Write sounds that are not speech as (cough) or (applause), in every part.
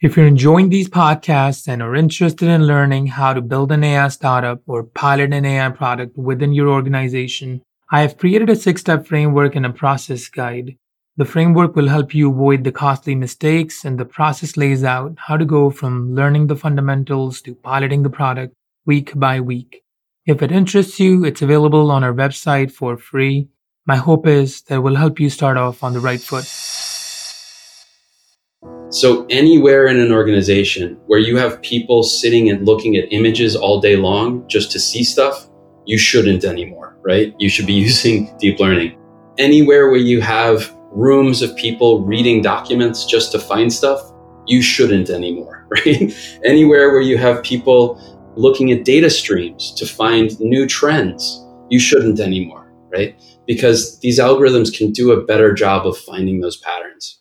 If you're enjoying these podcasts and are interested in learning how to build an AI startup or pilot an AI product within your organization, I have created a six step framework and a process guide. The framework will help you avoid the costly mistakes, and the process lays out how to go from learning the fundamentals to piloting the product week by week. If it interests you, it's available on our website for free. My hope is that it will help you start off on the right foot. So, anywhere in an organization where you have people sitting and looking at images all day long just to see stuff, you shouldn't anymore, right? You should be (laughs) using deep learning. Anywhere where you have rooms of people reading documents just to find stuff, you shouldn't anymore, (laughs) right? Anywhere where you have people looking at data streams to find new trends, you shouldn't anymore, right? Because these algorithms can do a better job of finding those patterns.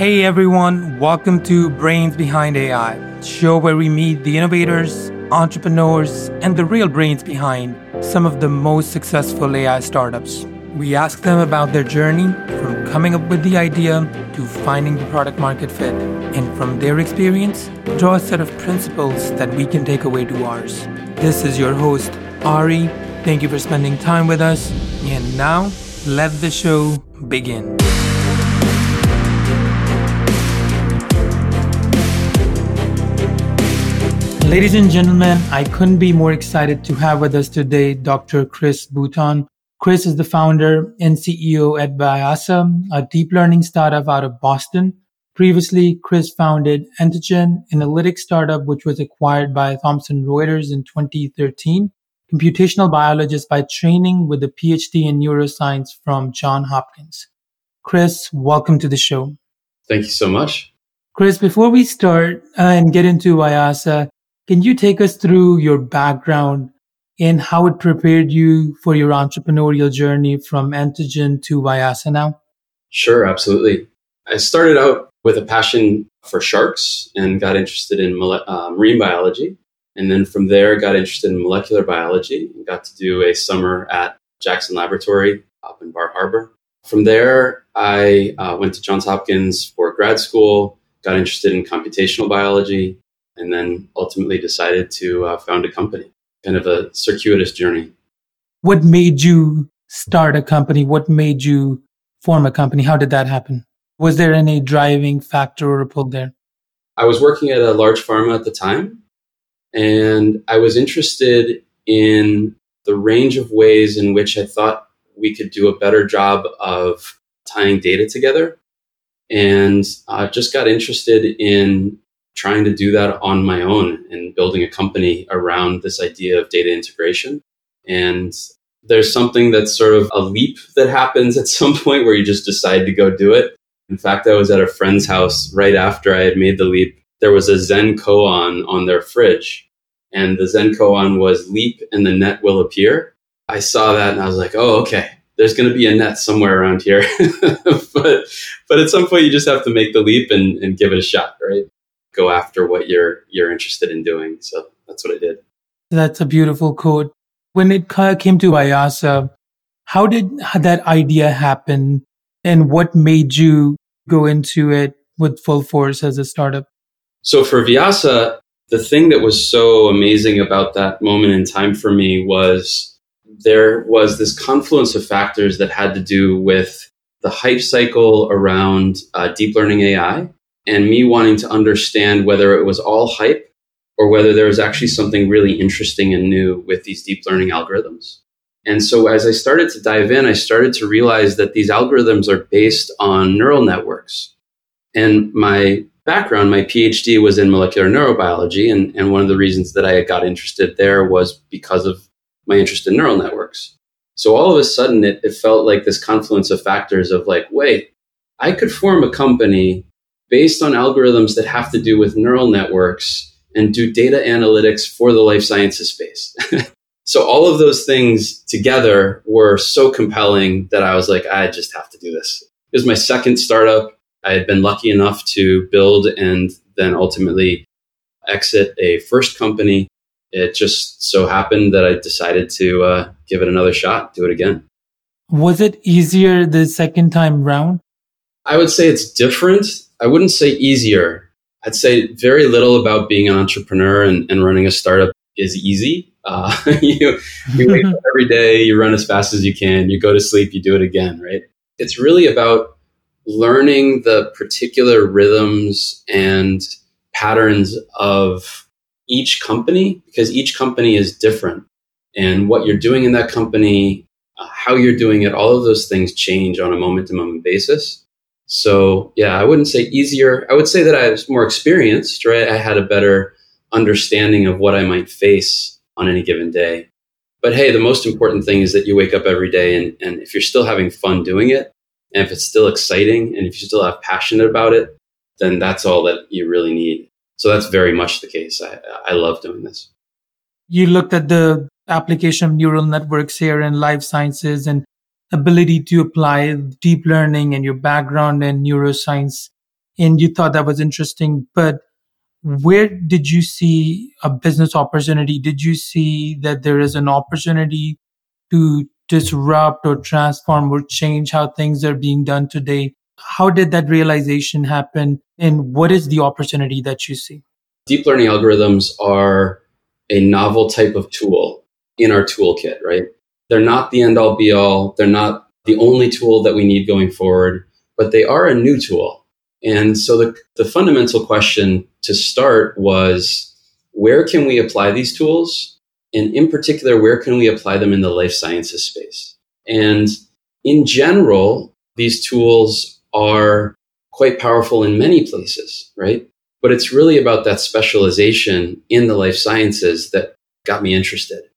Hey everyone, welcome to Brains Behind AI, show where we meet the innovators, entrepreneurs, and the real brains behind some of the most successful AI startups. We ask them about their journey from coming up with the idea to finding the product market fit, and from their experience, draw a set of principles that we can take away to ours. This is your host, Ari. Thank you for spending time with us, and now let the show begin. Ladies and gentlemen, I couldn't be more excited to have with us today Dr. Chris Bouton. Chris is the founder and CEO at Vyasa, a deep learning startup out of Boston. Previously, Chris founded Entagen, an analytics startup which was acquired by Thomson Reuters in 2013. Computational biologist by training with a PhD in neuroscience from Johns Hopkins. Chris, welcome to the show. Thank you so much. Chris, before we start uh, and get into Vyasa, can you take us through your background and how it prepared you for your entrepreneurial journey from Entagen to Vyasa now? Sure, absolutely. I started out with a passion for sharks and got interested in uh, marine biology. And then from there, got interested in molecular biology and got to do a summer at Jackson Laboratory up in Bar Harbor. From there, I uh, went to Johns Hopkins for grad school, got interested in computational biology, and then ultimately decided to uh, found a company. Kind of a circuitous journey. What made you start a company? What made you form a company? How did that happen? Was there any driving factor or pull there? I was working at a large pharma at the time, and I was interested in the range of ways in which I thought we could do a better job of tying data together. And I just got interested in trying to do that on my own and building a company around this idea of data integration. And there's something that's sort of a leap that happens at (laughs) some point where you just decide to go do it. In fact, I was at a friend's house right after I had made the leap. There was a Zen koan on their fridge, and the Zen koan was leap and the net will appear. I saw that and I was like, oh, okay, there's going to be a net somewhere around here. (laughs) but, but at some point, you just have to make the leap and, and give it a shot, right? Go after what you're you're interested in doing. So that's what I did. That's a beautiful quote. When it came to Vyasa, how did that idea happen, and what made you go into it with full force as a startup? So for Vyasa, the thing that was so amazing about that moment in time for me was there was this confluence of factors that had to do with the hype cycle around uh, deep learning AI and me wanting to understand whether it was all hype or whether there was actually something really interesting and new with these deep learning algorithms. And so as I started to dive in, I started to realize that these algorithms are based on neural networks. And my background, my PhD was in molecular neurobiology. And, and one of the reasons that I got interested there was because of my interest in neural networks. So all of a sudden, it, it felt like this confluence of factors of like, wait, I could form a company based on algorithms that have to do with neural networks and do data analytics for the life sciences space. (laughs) so all of those things together were so compelling that I was like, I just have to do this. It was my second startup. I had been lucky enough to build and then ultimately exit a first company. It just so happened that I decided to uh, give it another shot, do it again. Was it easier the second time round? I would say it's different. I wouldn't say easier. I'd say very little about being an entrepreneur and, and running a startup is easy. Uh, (laughs) you, you wake up every day, you run as fast as you can, you go to sleep, you do it again, right? It's really about learning the particular rhythms and patterns of each company because each company is different. And what you're doing in that company, uh, how you're doing it, all of those things change on a moment to moment basis. So, yeah, I wouldn't say easier. I would say that I was more experienced, right? I had a better understanding of what I might face on any given day. But hey, the most important thing is that you wake up every day and, and if you're still having fun doing it, and if it's still exciting and if you still have passion about it, then that's all that you really need. So that's very much the case. I, I love doing this. You looked at the application of neural networks here in life sciences and ability to apply deep learning and your background in neuroscience. And you thought that was interesting. But where did you see a business opportunity? Did you see that there is an opportunity to disrupt or transform or change how things are being done today? How did that realization happen? And what is the opportunity that you see? Deep learning algorithms are a novel type of tool in our toolkit, right? They're not the end all be all. They're not the only tool that we need going forward, but they are a new tool. And so the, the fundamental question to start was where can we apply these tools? And in particular, where can we apply them in the life sciences space? And in general, these tools are quite powerful in many places, right? But it's really about that specialization in the life sciences that got me interested.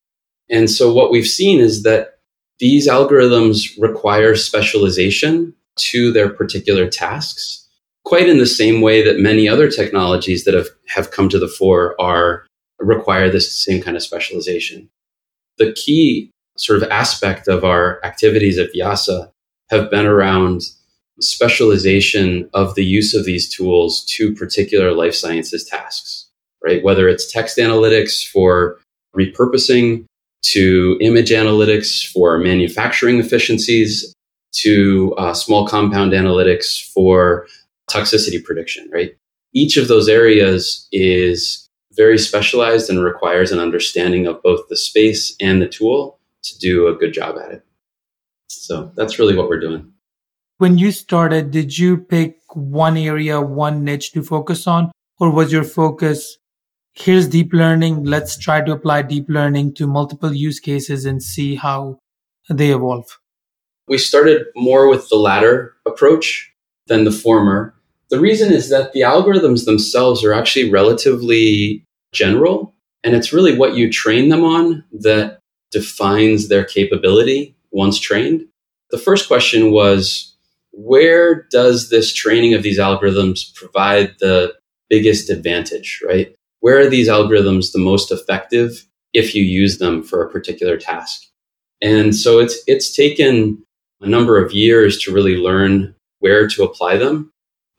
And so what we've seen is that these algorithms require specialization to their particular tasks quite in the same way that many other technologies that have, have come to the fore are require this same kind of specialization. The key sort of aspect of our activities at Vyasa have been around specialization of the use of these tools to particular life sciences tasks, right? Whether it's text analytics for repurposing to image analytics for manufacturing efficiencies to uh, small compound analytics for toxicity prediction, right? Each of those areas is very specialized and requires an understanding of both the space and the tool to do a good job at it. So that's really what we're doing. When you started, did you pick one area, one niche to focus on? Or was your focus, here's deep learning, let's try to apply deep learning to multiple use cases and see how they evolve? We started more with the latter approach than the former. The reason is that the algorithms themselves are actually relatively general, and it's really what you train them on that defines their capability once trained. The first question was where does this training of these algorithms provide the biggest advantage, right? Where are these algorithms the most effective if you use them for a particular task? And so it's it's taken a number of years to really learn where to apply them.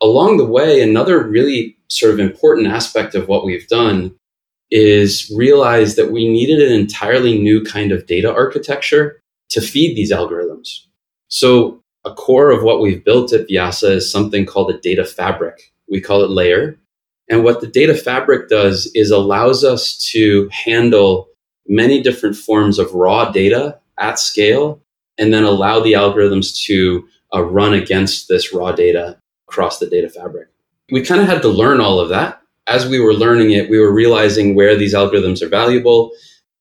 Along the way, another really sort of important aspect of what we've done is realize that we needed an entirely new kind of data architecture to feed these algorithms. So a core of what we've built at Vyasa is something called a data fabric. We call it Layar. And what the data fabric does is allows us to handle many different forms of raw data at scale and then allow the algorithms to uh, run against this raw data across the data fabric. We kind of had to learn all of that. As we were learning it, we were realizing where these algorithms are valuable.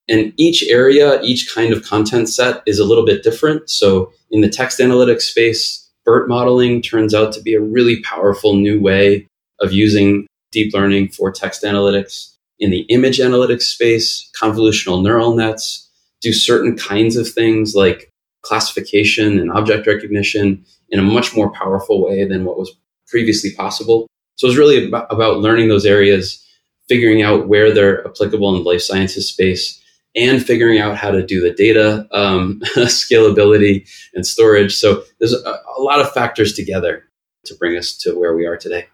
And each area, each kind of content set is a little bit different. So in the text analytics space, BERT modeling turns out to be a really powerful new way of using deep learning for text analytics. In the image analytics space, convolutional neural nets do certain kinds of things like classification and object recognition in a much more powerful way than what was previously possible. So it's really about, about learning those areas, figuring out where they're applicable in the life sciences space, and figuring out how to do the data um, (laughs) scalability and storage. So there's a, a lot of factors together to bring us to where we are today.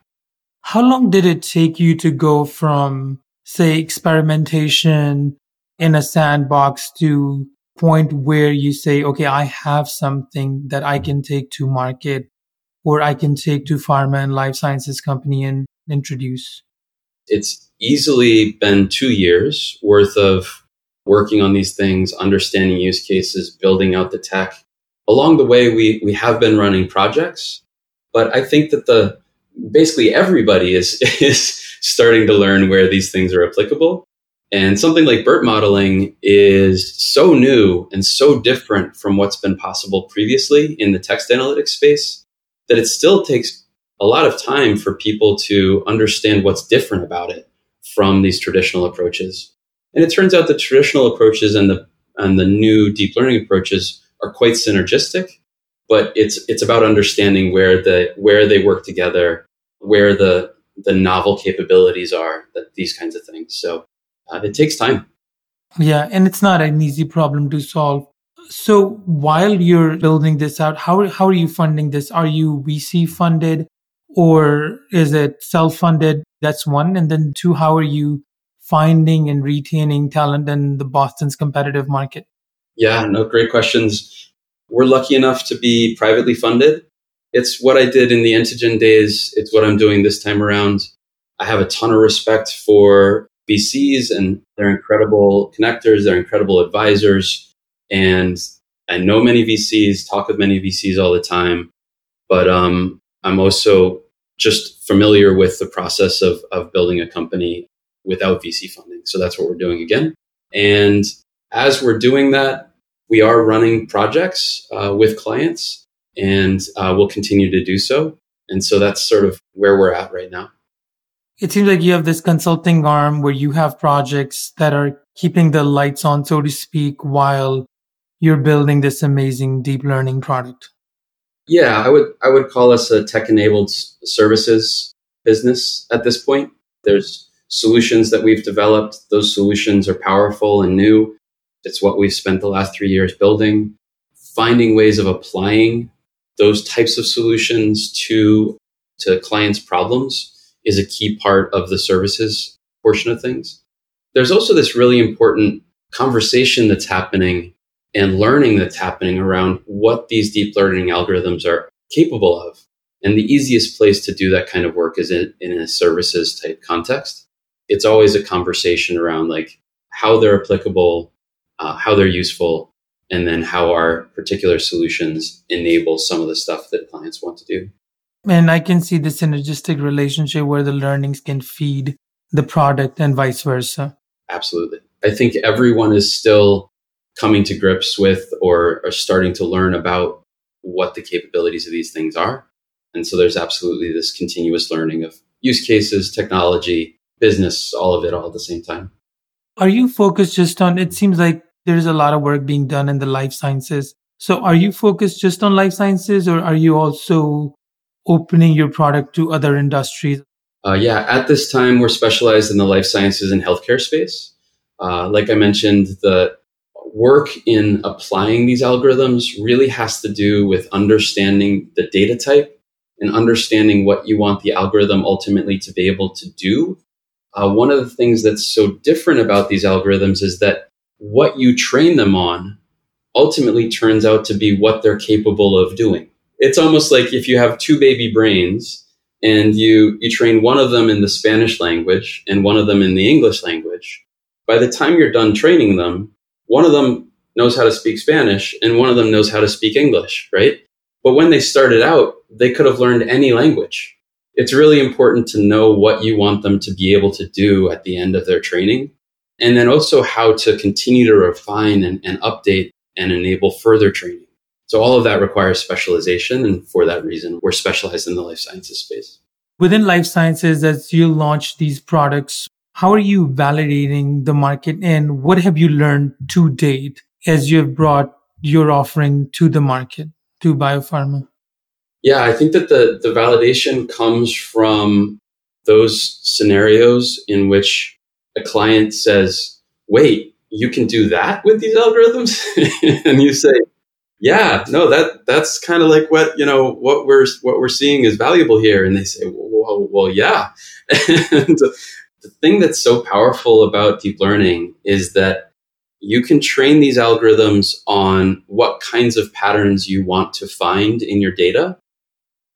How long did it take you to go from, say, experimentation in a sandbox to point where you say, okay, I have something that I can take to market or I can take to pharma and life sciences company and introduce? It's easily been two years worth of working on these things, understanding use cases, building out the tech. Along the way, we, we have been running projects, but I think that the basically everybody is, (laughs) is starting to learn where these things are applicable. And something like BERT modeling is so new and so different from what's been possible previously in the text analytics space that it still takes a lot of time for people to understand what's different about it from these traditional approaches. And it turns out the traditional approaches and the and the new deep learning approaches are quite synergistic, but it's it's about understanding where the where they work together, where the the novel capabilities are, that these kinds of things. So uh, it takes time. Yeah, and it's not an easy problem to solve. So while you're building this out, how how are you funding this? Are you VC funded or is it self funded? That's one. And then two, how are you finding and retaining talent in the Boston's competitive market? Yeah, no, great questions. We're lucky enough to be privately funded. It's what I did in the Entagen days. It's what I'm doing this time around. I have a ton of respect for VCs and they're incredible connectors, they're incredible advisors. And I know many VCs, talk with many VCs all the time. But um, I'm also just familiar with the process of, of building a company without VC funding. So that's what we're doing again. And as we're doing that, we are running projects uh, with clients and uh, we'll continue to do so. And so that's sort of where we're at right now. It seems like you have this consulting arm where you have projects that are keeping the lights on, so to speak, while you're building this amazing deep learning product. Yeah, I would I would call us a tech enabled services business at this point. There's solutions that we've developed. Those solutions are powerful and new. It's what we've spent the last 3 years building. Finding ways of applying those types of solutions to to clients' problems is a key part of the services portion of things. There's also this really important conversation that's happening and learning that's happening around what these deep learning algorithms are capable of. And the easiest place to do that kind of work is in, in a services type context. It's always a conversation around like how they're applicable, uh, how they're useful, and then how our particular solutions enable some of the stuff that clients want to do. And I can see the synergistic relationship where the learnings can feed the product and vice versa. Absolutely. I think everyone is still coming to grips with or are starting to learn about what the capabilities of these things are. And so there's absolutely this continuous learning of use cases, technology, business, all of it all at the same time. Are you focused just on it seems like there's a lot of work being done in the life sciences. So are you focused just on life sciences or are you also opening your product to other industries? Uh, yeah, at this time, we're specialized in the life sciences and healthcare space. Uh, like I mentioned, the work in applying these algorithms really has to do with understanding the data type and understanding what you want the algorithm ultimately to be able to do. Uh, one of the things that's so different about these algorithms is that what you train them on ultimately turns out to be what they're capable of doing. It's almost like if you have two baby brains and you, you train one of them in the Spanish language and one of them in the English language, by the time you're done training them, one of them knows how to speak Spanish and one of them knows how to speak English, right? But when they started out, they could have learned any language. It's really important to know what you want them to be able to do at the end of their training. And then also how to continue to refine and, and update and enable further training. So all of that requires specialization. And for that reason, we're specialized in the life sciences space. Within life sciences, as you launch these products, how are you validating the market and what have you learned to date as you have brought your offering to the market, to biopharma? Yeah, I think that the, the validation comes from those scenarios in which a client says, wait, you can do that with these algorithms? (laughs) and you say, yeah, no, that that's kind of like what, you know, what we're what we're seeing is valuable here. And they say, well, well, yeah. (laughs) and the thing that's so powerful about deep learning is that you can train these algorithms on what kinds of patterns you want to find in your data.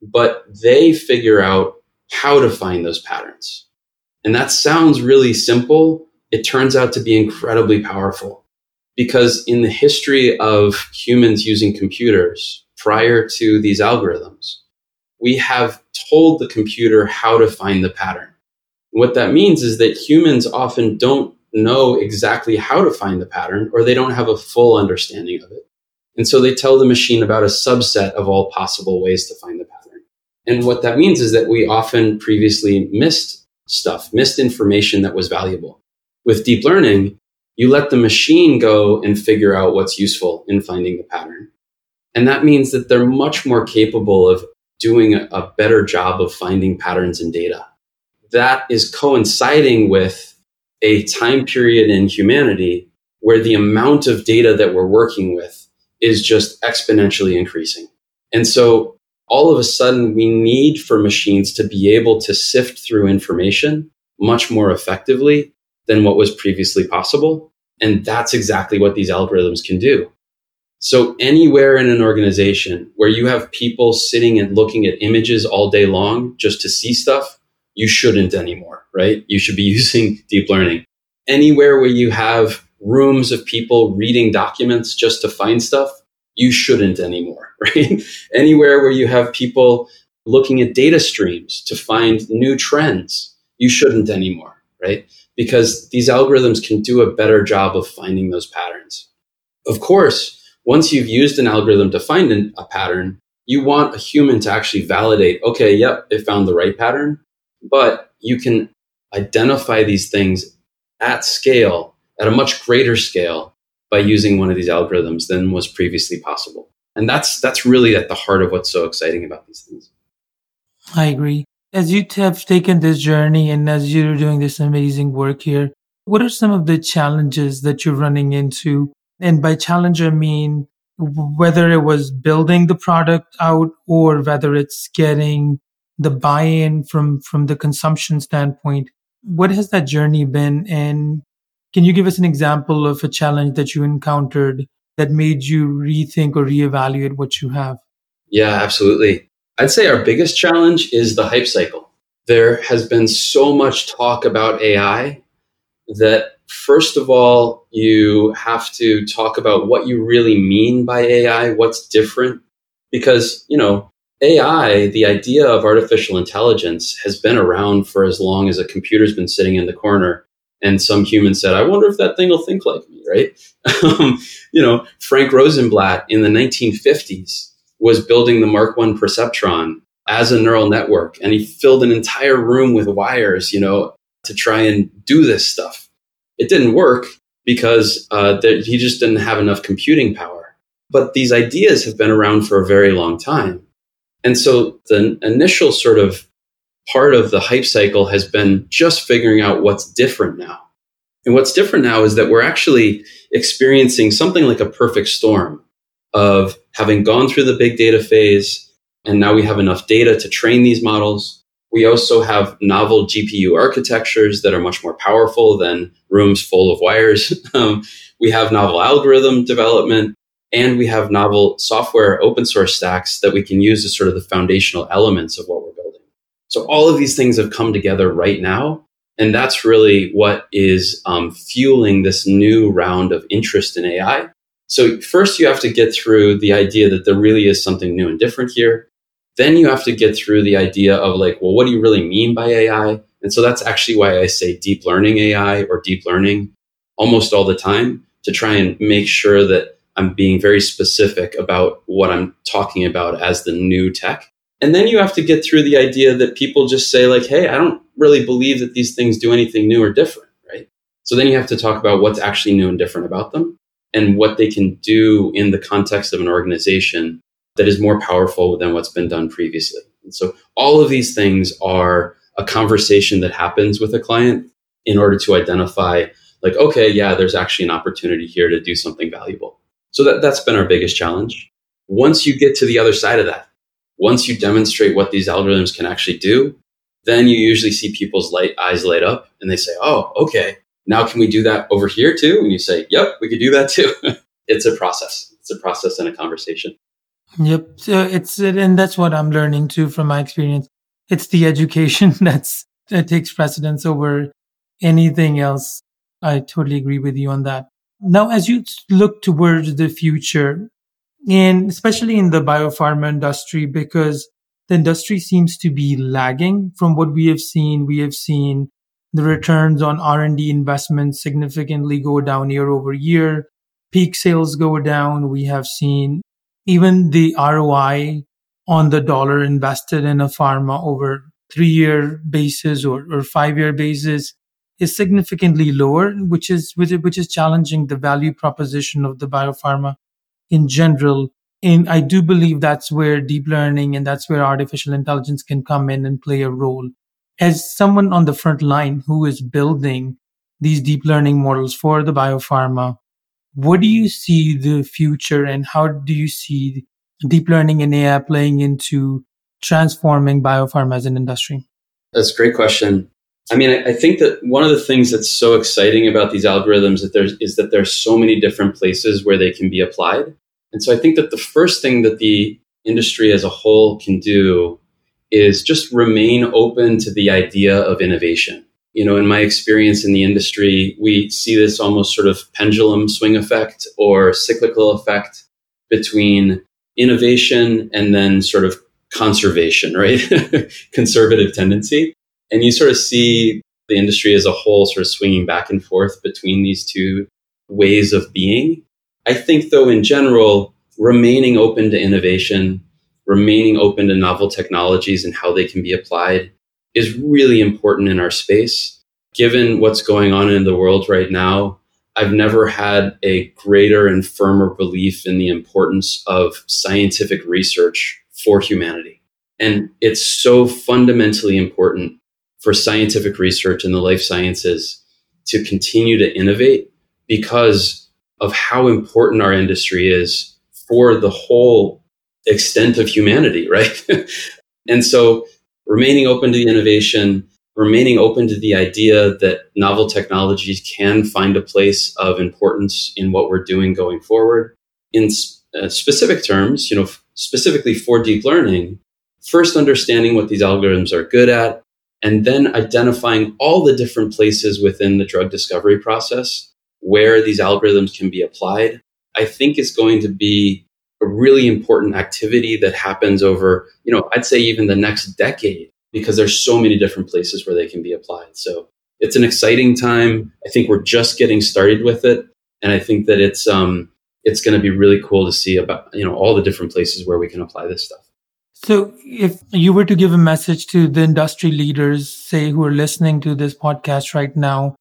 but they figure out how to find those patterns. And that sounds really simple. It turns out to be incredibly powerful because in the history of humans using computers prior to these algorithms, we have told the computer how to find the pattern. What that means is that humans often don't know exactly how to find the pattern or they don't have a full understanding of it. And so they tell the machine about a subset of all possible ways to find the pattern. And what that means is that we often previously missed stuff, missed information that was valuable. With deep learning, you let the machine go and figure out what's useful in finding the pattern. And that means that they're much more capable of doing a better job of finding patterns in data. That is coinciding with a time period in humanity where the amount of data that we're working with is just exponentially increasing. And so all of a sudden we need for machines to be able to sift through information much more effectively than what was previously possible. And that's exactly what these algorithms can do. So anywhere in an organization where you have people sitting and looking at images all day long just to see stuff, you shouldn't anymore, right? You should be (laughs) using deep learning. Anywhere where you have rooms of people reading documents just to find stuff, you shouldn't anymore, right? (laughs) Anywhere where you have people looking at data streams to find new trends, you shouldn't anymore, right? Because these algorithms can do a better job of finding those patterns. Of course, once you've used an algorithm to find an, a pattern, you want a human to actually validate, okay, yep, it found the right pattern. But you can identify these things at scale, at a much greater scale, by using one of these algorithms than was previously possible. And that's that's really at the heart of what's so exciting about these things. I agree. As you have taken this journey and as you're doing this amazing work here, what are some of the challenges that you're running into and by challenge, I mean whether it was building the product out or whether it's getting the buy-in from, from the consumption standpoint. What has that journey been? And can you give us an example of a challenge that you encountered that made you rethink or reevaluate what you have? Yeah, absolutely. I'd say our biggest challenge is the hype cycle. There has been so much talk about AI that first of all, you have to talk about what you really mean by AI, what's different. Because, you know, AI, the idea of artificial intelligence, has been around for as long as a computer's been sitting in the corner. And some human said, I wonder if that thing will think like me, right? (laughs) Um, you know, Frank Rosenblatt in the 1950s was building the Mark I perceptron as a neural network. And he filled an entire room with wires, you know, to try and do this stuff it didn't work because uh, he just didn't have enough computing power. But these ideas have been around for a very long time. And so the initial sort of part of the hype cycle has been just figuring out what's different now. And what's different now is that we're actually experiencing something like a perfect storm of having gone through the big data phase, and now we have enough data to train these models. We also have novel GPU architectures that are much more powerful than rooms full of wires. (laughs) um, we have novel algorithm development, and we have novel software open source stacks that we can use as sort of the foundational elements of what we're building. So all of these things have come together right now. And that's really what is um, fueling this new round of interest in AI. So first you have to get through the idea that there really is something new and different here. Then you have to get through the idea of like, well, what do you really mean by AI? And so that's actually why I say deep learning AI or deep learning almost all the time to try and make sure that I'm being very specific about what I'm talking about as the new tech. And then you have to get through the idea that people just say, like, hey, I don't really believe that these things do anything new or different, right? So then you have to talk about what's actually new and different about them and what they can do in the context of an organization that is more powerful than what's been done previously. And so all of these things are a conversation that happens with a client in order to identify like, okay, yeah, there's actually an opportunity here to do something valuable. So that, that's been our biggest challenge. Once you get to the other side of that, once you demonstrate what these algorithms can actually do, then you usually see people's light eyes light up and they say, oh, okay, now can we do that over here too? And you say, yep, we could do that too. (laughs) it's a process. It's a process and a conversation. Yep. So it's, and that's what I'm learning too from my experience. It's the education (laughs) that's, that takes precedence over anything else. I totally agree with you on that. Now, as you look towards the future, and especially in the biopharma industry, because the industry seems to be lagging from what we have seen. We have seen the returns on R&D investments significantly go down year over year. Peak sales go down. We have seen even the ROI on the dollar invested in a pharma over three year basis or, or five year basis is significantly lower, which is, which is challenging the value proposition of the biopharma in general. And I do believe that's where deep learning and that's where artificial intelligence can come in and play a role. As someone on the front line who is building these deep learning models for the biopharma, what do you see the future and how do you see deep learning and AI playing into transforming biopharma as an industry? That's a great question. I mean, I, think that one of the things that's so exciting about these algorithms that there's, is that there's so many different places where they can be applied. And so I think that the first thing that the industry as a whole can do is just remain open to the idea of innovation. You know, in my experience in the industry, we see this almost sort of pendulum swing effect or cyclical effect between innovation and then sort of conservation, right? (laughs) Conservative tendency. And you sort of see the industry as a whole sort of swinging back and forth between these two ways of being. I think, though, in general, remaining open to innovation, remaining open to novel technologies and how they can be applied is really important in our space. Given what's going on in the world right now, I've never had a greater and firmer belief in the importance of scientific research for humanity. And it's so fundamentally important for scientific research in the life sciences to continue to innovate because of how important our industry is for the whole extent of humanity, (laughs) right? and so remaining open to the innovation, remaining open to the idea that novel technologies can find a place of importance in what we're doing going forward. In uh, specific terms, you know, specifically for deep learning, first understanding what these algorithms are good at, and then identifying all the different places within the drug discovery process where these algorithms can be applied, I think is going to be a really important activity that happens over, you know, I'd say even the next decade because there's so many different places where they can be applied. So it's an exciting time. I think we're just getting started with it, and I think that it's um, it's going to be really cool to see about you know all the different places where we can apply this stuff. So, if you were to give a message to the industry leaders, say, who are listening to this podcast right now,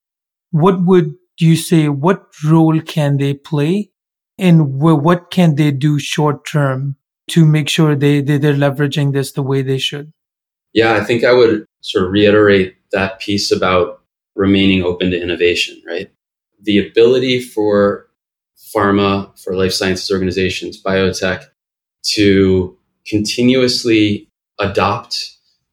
what would you say? What role can they play? And what can they do short term to make sure they, they, they're leveraging this the way they should? Yeah, I think I would sort of reiterate that piece about remaining open to innovation, right? The ability for pharma, for life sciences organizations, biotech to continuously adopt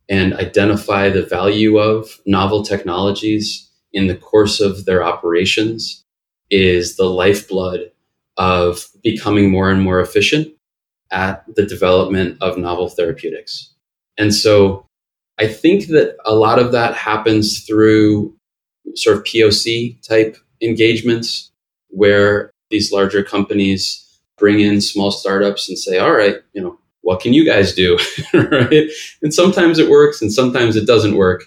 and identify the value of novel technologies in the course of their operations is the lifeblood of becoming more and more efficient at the development of novel therapeutics. And so I think that a lot of that happens through sort of POC type engagements where these larger companies bring in small startups and say, all right, you know, what can you guys do? (laughs) right? And sometimes it works and sometimes it doesn't work.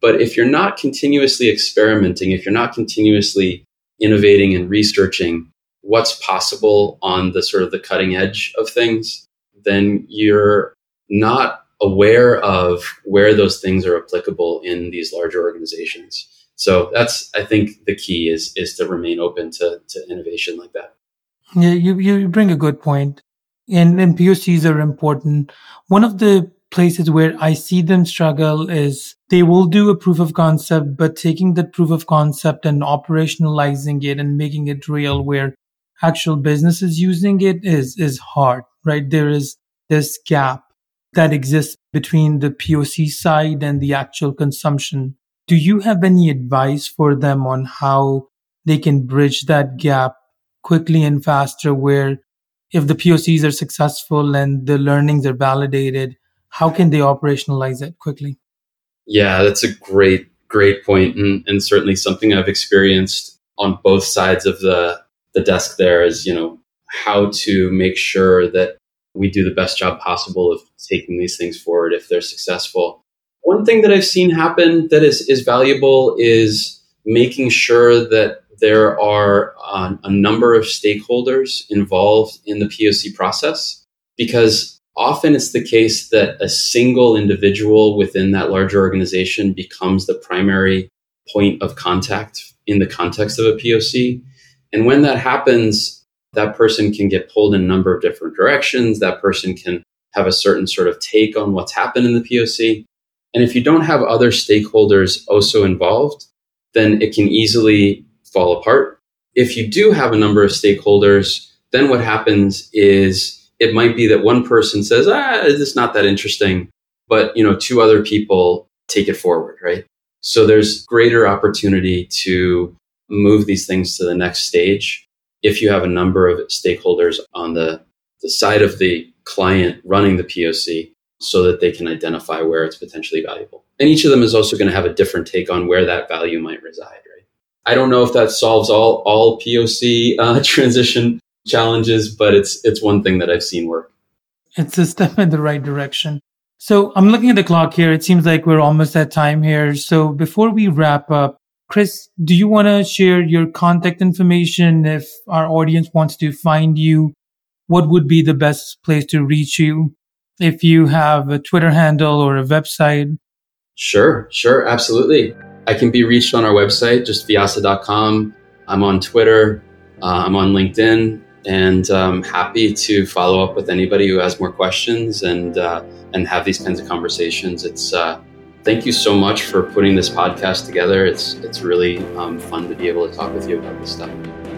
But if you're not continuously experimenting, if you're not continuously innovating and researching what's possible on the sort of the cutting edge of things, then you're not aware of where those things are applicable in these larger organizations. So that's I think the key is is to remain open to, to innovation like that. Yeah, you, you bring a good point and, and POCs are important. One of the places where I see them struggle is they will do a proof of concept, but taking that proof of concept and operationalizing it and making it real where actual businesses using it is, is hard, right? There is this gap that exists between the POC side and the actual consumption. Do you have any advice for them on how they can bridge that gap quickly and faster where if the POCs are successful and the learnings are validated, how can they operationalize it quickly? Yeah, that's a great, great point, and, and certainly something I've experienced on both sides of the the desk. There is, you know, how to make sure that we do the best job possible of taking these things forward if they're successful. One thing that I've seen happen that is is valuable is making sure that there are uh, a number of stakeholders involved in the POC process because often it's the case that a single individual within that larger organization becomes the primary point of contact in the context of a POC. And when that happens, that person can get pulled in a number of different directions. That person can have a certain sort of take on what's happened in the POC. And if you don't have other stakeholders also involved, then it can easily fall apart. If you do have a number of stakeholders, then what happens is it might be that one person says, ah, it's not that interesting, but you know, two other people take it forward, right? So there's greater opportunity to move these things to the next stage if you have a number of stakeholders on the, the side of the client running the POC so that they can identify where it's potentially valuable. And each of them is also going to have a different take on where that value might reside. Right? I don't know if that solves all all POC uh, (laughs) transition challenges, but it's it's one thing that I've seen work. It's a step in the right direction. So I'm looking at the clock here. It seems like we're almost at time here. So before we wrap up, Chris, do you want to share your contact information if our audience wants to find you? What would be the best place to reach you? If you have a Twitter handle or a website? Sure, sure, absolutely. I can be reached on our website, just vyasa.com. I'm on Twitter, uh, I'm on LinkedIn, and I'm um, happy to follow up with anybody who has more questions and uh, and have these kinds of conversations. It's uh, thank you so much for putting this podcast together. It's it's really um, fun to be able to talk with you about this stuff.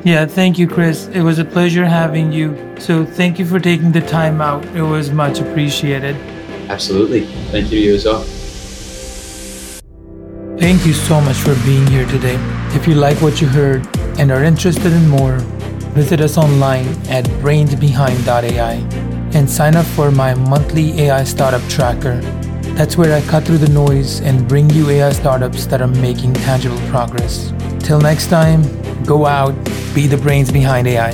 Yeah, thank you, Chris. It was a pleasure having you. So thank you for taking the time out. It was much appreciated. Absolutely. Thank you to you as well. Thank you so much for being here today. If you like what you heard and are interested in more, visit us online at brainsbehind.ai and sign up for my monthly AI startup tracker. That's where I cut through the noise and bring you AI startups that are making tangible progress. Till next time, go out, be the brains behind AI.